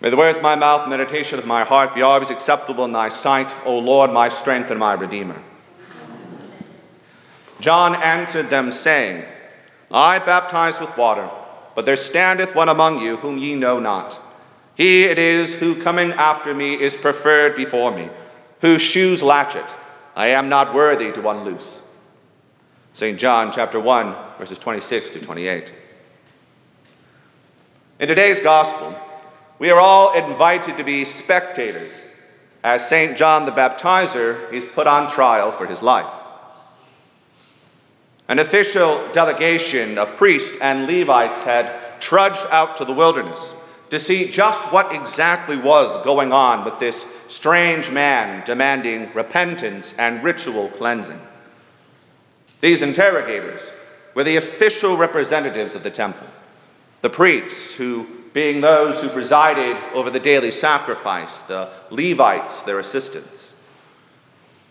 May the words of my mouth and meditation of my heart be always acceptable in thy sight, O Lord, my strength and my redeemer. John answered them, saying, I baptize with water, but there standeth one among you whom ye know not. He it is who coming after me is preferred before me, whose shoes latchet I am not worthy to unloose. St. John chapter 1, verses 26 to 28. In today's gospel, we are all invited to be spectators as St. John the Baptizer is put on trial for his life. An official delegation of priests and Levites had trudged out to the wilderness to see just what exactly was going on with this strange man demanding repentance and ritual cleansing. These interrogators were the official representatives of the temple, the priests, who, being those who presided over the daily sacrifice, the Levites, their assistants.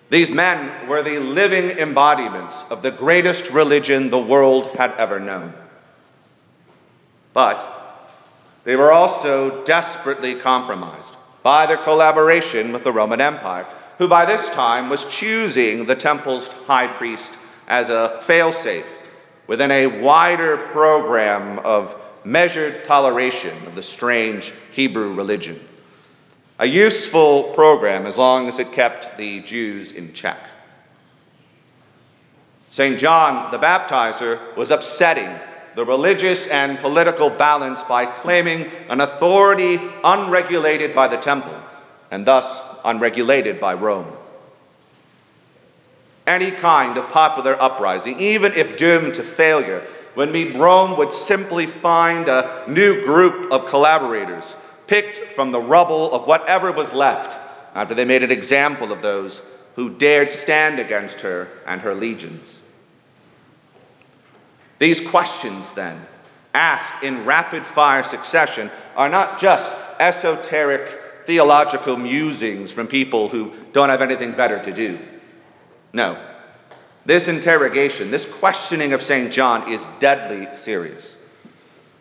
These men were the living embodiments of the greatest religion the world had ever known. But they were also desperately compromised by their collaboration with the Roman Empire, who by this time was choosing the temple's high priest as a failsafe within a wider program of measured toleration of the strange Hebrew religion. A useful program as long as it kept the Jews in check. St. John the Baptizer was upsetting the religious and political balance by claiming an authority unregulated by the temple and thus unregulated by Rome any kind of popular uprising, even if doomed to failure, mean Rome would simply find a new group of collaborators picked from the rubble of whatever was left after they made an example of those who dared stand against her and her legions. These questions, then, asked in rapid fire succession, are not just esoteric theological musings from people who don't have anything better to do. No. This interrogation, this questioning of St. John is deadly serious.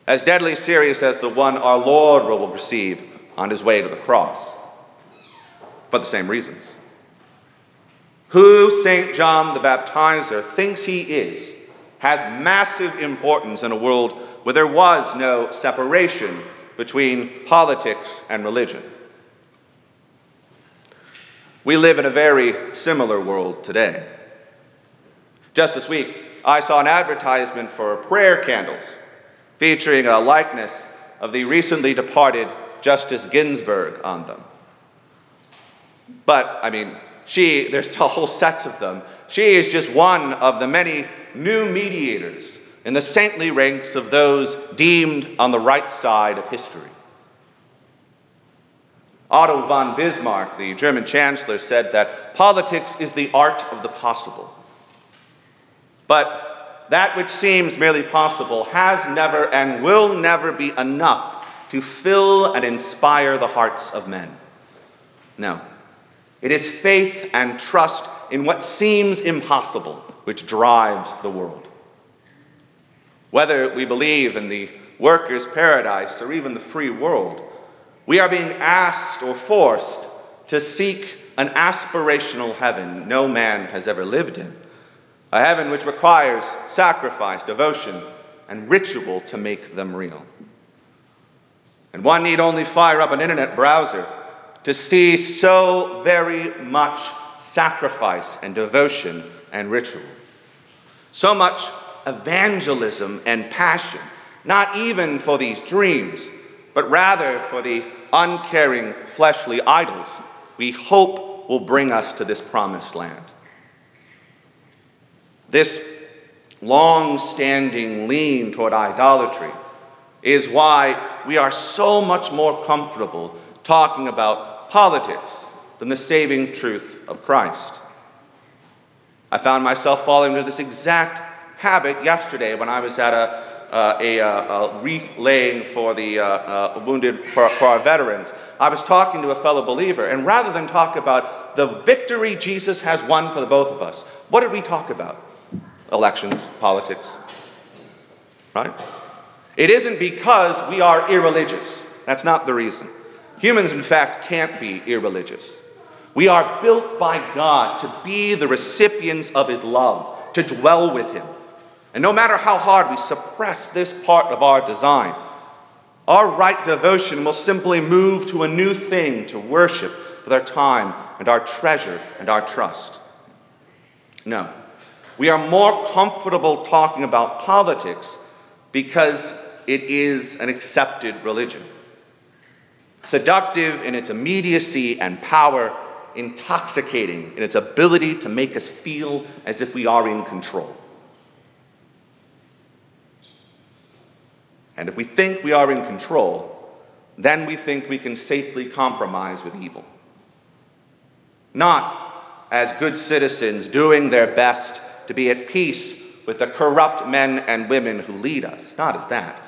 As deadly serious as the one our Lord will receive on his way to the cross. For the same reasons. Who St. John the Baptizer thinks he is has massive importance in a world where there was no separation between politics and religion. We live in a very similar world today. Just this week, I saw an advertisement for prayer candles featuring a likeness of the recently departed Justice Ginsburg on them. But, I mean, she, there's a whole sets of them. She is just one of the many new mediators in the saintly ranks of those deemed on the right side of history. Otto von Bismarck, the German chancellor, said that politics is the art of the possible. But that which seems merely possible has never and will never be enough to fill and inspire the hearts of men. No. It is faith and trust in what seems impossible which drives the world. Whether we believe in the workers' paradise or even the free world, we are being asked or forced to seek an aspirational heaven no man has ever lived in. A heaven which requires sacrifice, devotion, and ritual to make them real. And one need only fire up an internet browser to see so very much sacrifice and devotion and ritual. So much evangelism and passion, not even for these dreams, but rather for the uncaring fleshly idols we hope will bring us to this promised land. This long standing lean toward idolatry is why we are so much more comfortable talking about politics than the saving truth of Christ. I found myself falling into this exact habit yesterday when I was at a uh, a, uh, a, wreath laying for the uh, uh, wounded, for, for our veterans, I was talking to a fellow believer, and rather than talk about the victory Jesus has won for the both of us, what did we talk about? Elections, politics. Right? It isn't because we are irreligious. That's not the reason. Humans, in fact, can't be irreligious. We are built by God to be the recipients of His love, to dwell with Him. And no matter how hard we suppress this part of our design, our right devotion will simply move to a new thing to worship with our time and our treasure and our trust. No. We are more comfortable talking about politics because it is an accepted religion. Seductive in its immediacy and power, intoxicating in its ability to make us feel as if we are in control. And if we think we are in control, then we think we can safely compromise with evil. Not as good citizens doing their best to be at peace with the corrupt men and women who lead us, not as that,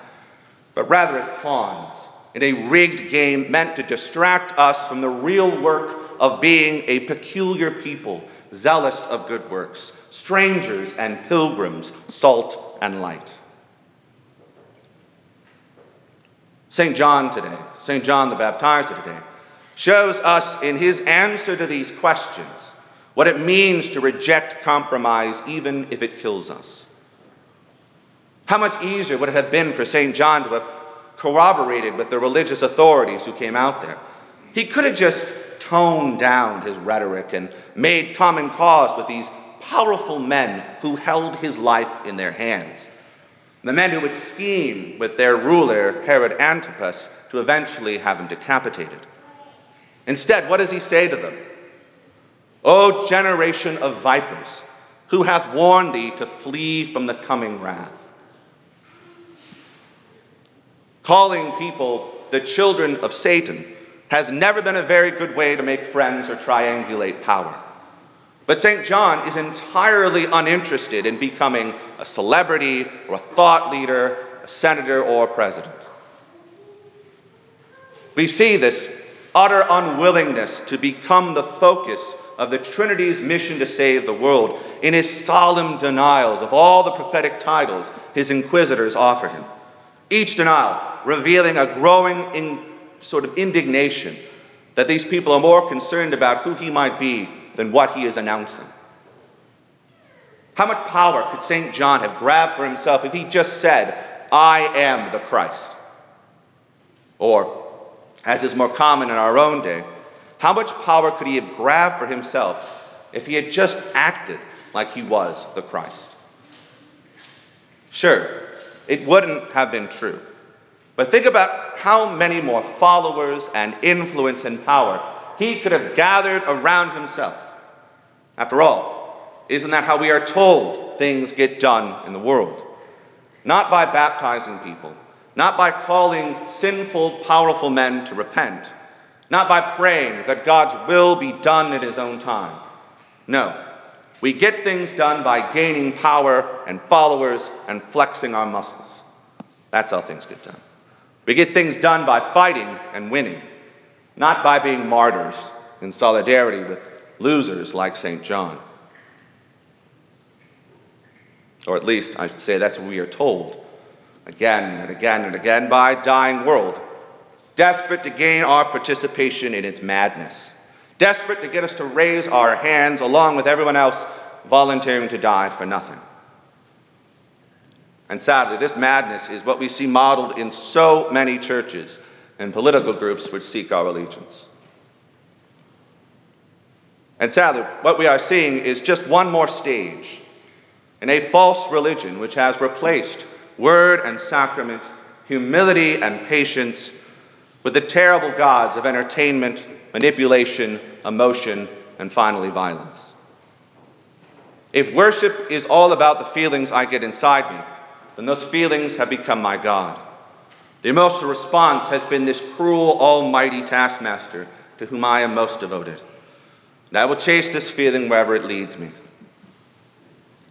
but rather as pawns in a rigged game meant to distract us from the real work of being a peculiar people, zealous of good works, strangers and pilgrims, salt and light. St. John today, St. John the Baptizer today, shows us in his answer to these questions what it means to reject compromise even if it kills us. How much easier would it have been for St. John to have corroborated with the religious authorities who came out there? He could have just toned down his rhetoric and made common cause with these powerful men who held his life in their hands. The men who would scheme with their ruler, Herod Antipas, to eventually have him decapitated. Instead, what does he say to them? O generation of vipers, who hath warned thee to flee from the coming wrath? Calling people the children of Satan has never been a very good way to make friends or triangulate power. But St. John is entirely uninterested in becoming a celebrity or a thought leader, a senator or a president. We see this utter unwillingness to become the focus of the Trinity's mission to save the world in his solemn denials of all the prophetic titles his inquisitors offer him. Each denial revealing a growing in, sort of indignation that these people are more concerned about who he might be than what he is announcing. How much power could St. John have grabbed for himself if he just said, I am the Christ? Or, as is more common in our own day, how much power could he have grabbed for himself if he had just acted like he was the Christ? Sure, it wouldn't have been true. But think about how many more followers and influence and power he could have gathered around himself. After all, isn't that how we are told things get done in the world? Not by baptizing people, not by calling sinful, powerful men to repent, not by praying that God's will be done in his own time. No, we get things done by gaining power and followers and flexing our muscles. That's how things get done. We get things done by fighting and winning not by being martyrs in solidarity with losers like St. John. Or at least, I should say, that's what we are told again and again and again by dying world, desperate to gain our participation in its madness, desperate to get us to raise our hands along with everyone else volunteering to die for nothing. And sadly, this madness is what we see modeled in so many churches and political groups which seek our allegiance. And sadly, what we are seeing is just one more stage in a false religion which has replaced word and sacrament, humility and patience with the terrible gods of entertainment, manipulation, emotion, and finally violence. If worship is all about the feelings I get inside me, then those feelings have become my God. The emotional response has been this cruel, almighty taskmaster to whom I am most devoted. And I will chase this feeling wherever it leads me.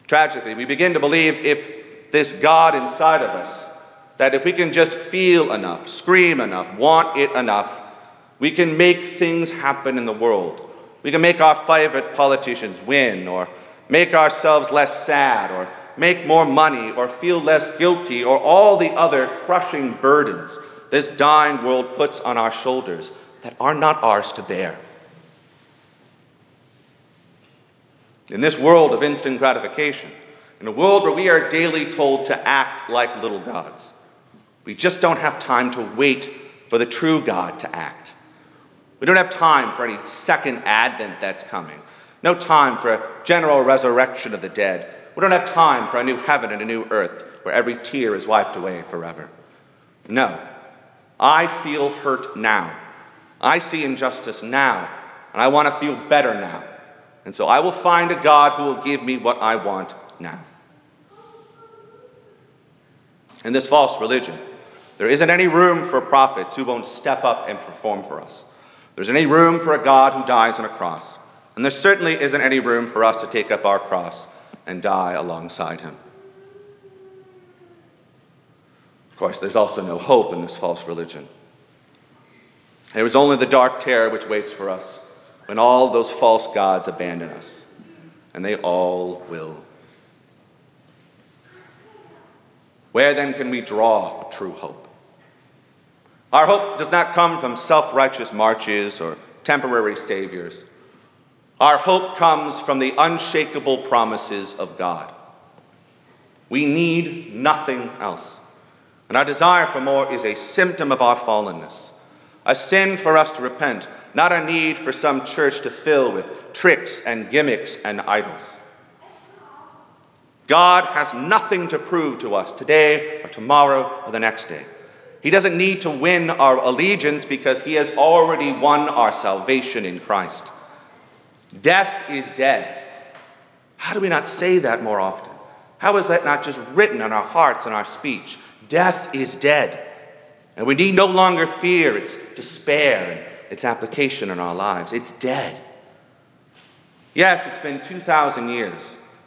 Tragically, we begin to believe if this God inside of us, that if we can just feel enough, scream enough, want it enough, we can make things happen in the world. We can make our favorite politicians win, or make ourselves less sad, or make more money, or feel less guilty, or all the other crushing burdens this dying world puts on our shoulders that are not ours to bear. In this world of instant gratification, in a world where we are daily told to act like little gods, we just don't have time to wait for the true God to act. We don't have time for any second advent that's coming. No time for a general resurrection of the dead. We don't have time for a new heaven and a new earth where every tear is wiped away forever. No. I feel hurt now. I see injustice now, and I want to feel better now. And so I will find a God who will give me what I want now. In this false religion, there isn't any room for prophets who won't step up and perform for us. There's any room for a God who dies on a cross. And there certainly isn't any room for us to take up our cross and die alongside him. Of course, there's also no hope in this false religion. There is only the dark terror which waits for us when all those false gods abandon us. And they all will. Where then can we draw true hope? Our hope does not come from self righteous marches or temporary saviors. Our hope comes from the unshakable promises of God. We need nothing else. And our desire for more is a symptom of our fallenness, a sin for us to repent, not a need for some church to fill with tricks and gimmicks and idols. God has nothing to prove to us today or tomorrow or the next day. He doesn't need to win our allegiance because he has already won our salvation in Christ. Death is dead. How do we not say that more often? How is that not just written on our hearts and our speech? Death is dead. And we need no longer fear its despair and its application in our lives. It's dead. Yes, it's been 2,000 years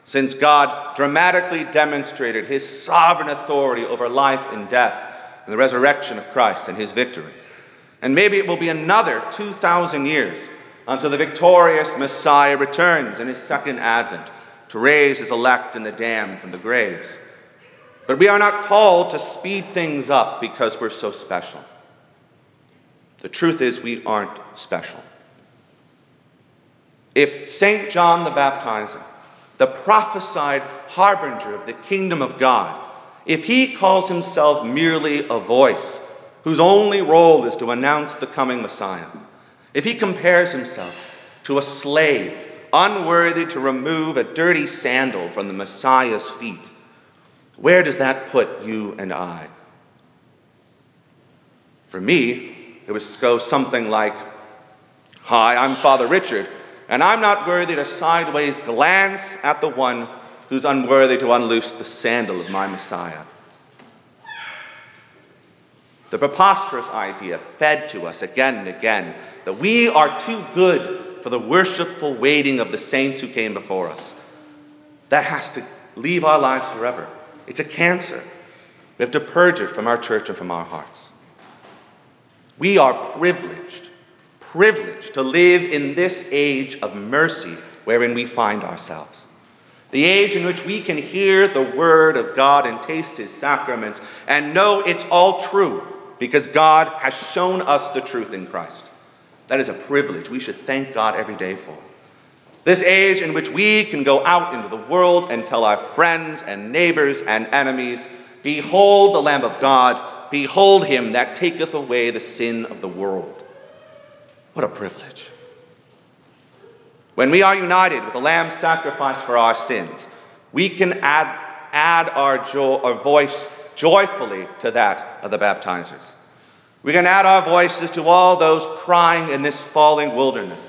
since God dramatically demonstrated his sovereign authority over life and death and the resurrection of Christ and his victory. And maybe it will be another 2,000 years until the victorious Messiah returns in his second advent to raise his elect and the damned from the graves. But we are not called to speed things up because we're so special. The truth is, we aren't special. If St. John the Baptizer, the prophesied harbinger of the kingdom of God, if he calls himself merely a voice whose only role is to announce the coming Messiah, if he compares himself to a slave unworthy to remove a dirty sandal from the Messiah's feet, where does that put you and I? For me, it would go something like Hi, I'm Father Richard, and I'm not worthy to sideways glance at the one who's unworthy to unloose the sandal of my Messiah. The preposterous idea fed to us again and again that we are too good for the worshipful waiting of the saints who came before us. That has to leave our lives forever. It's a cancer. We have to purge it from our church and from our hearts. We are privileged, privileged to live in this age of mercy wherein we find ourselves. The age in which we can hear the word of God and taste his sacraments and know it's all true because God has shown us the truth in Christ. That is a privilege we should thank God every day for. This age in which we can go out into the world and tell our friends and neighbors and enemies, Behold the Lamb of God, behold him that taketh away the sin of the world. What a privilege. When we are united with the Lamb sacrificed for our sins, we can add, add our, jo- our voice joyfully to that of the baptizers. We can add our voices to all those crying in this falling wilderness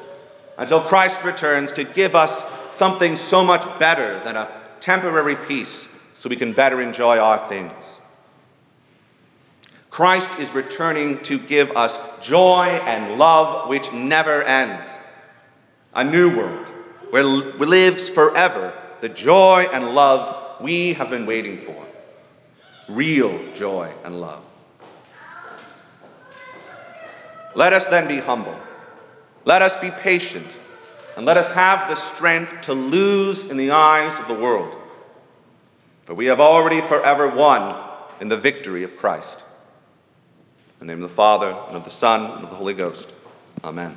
until Christ returns to give us something so much better than a temporary peace so we can better enjoy our things. Christ is returning to give us joy and love which never ends a new world where lives forever the joy and love we have been waiting for. Real joy and love. Let us then be humble. Let us be patient. And let us have the strength to lose in the eyes of the world. For we have already forever won in the victory of Christ. In the name of the Father, and of the Son, and of the Holy Ghost. Amen.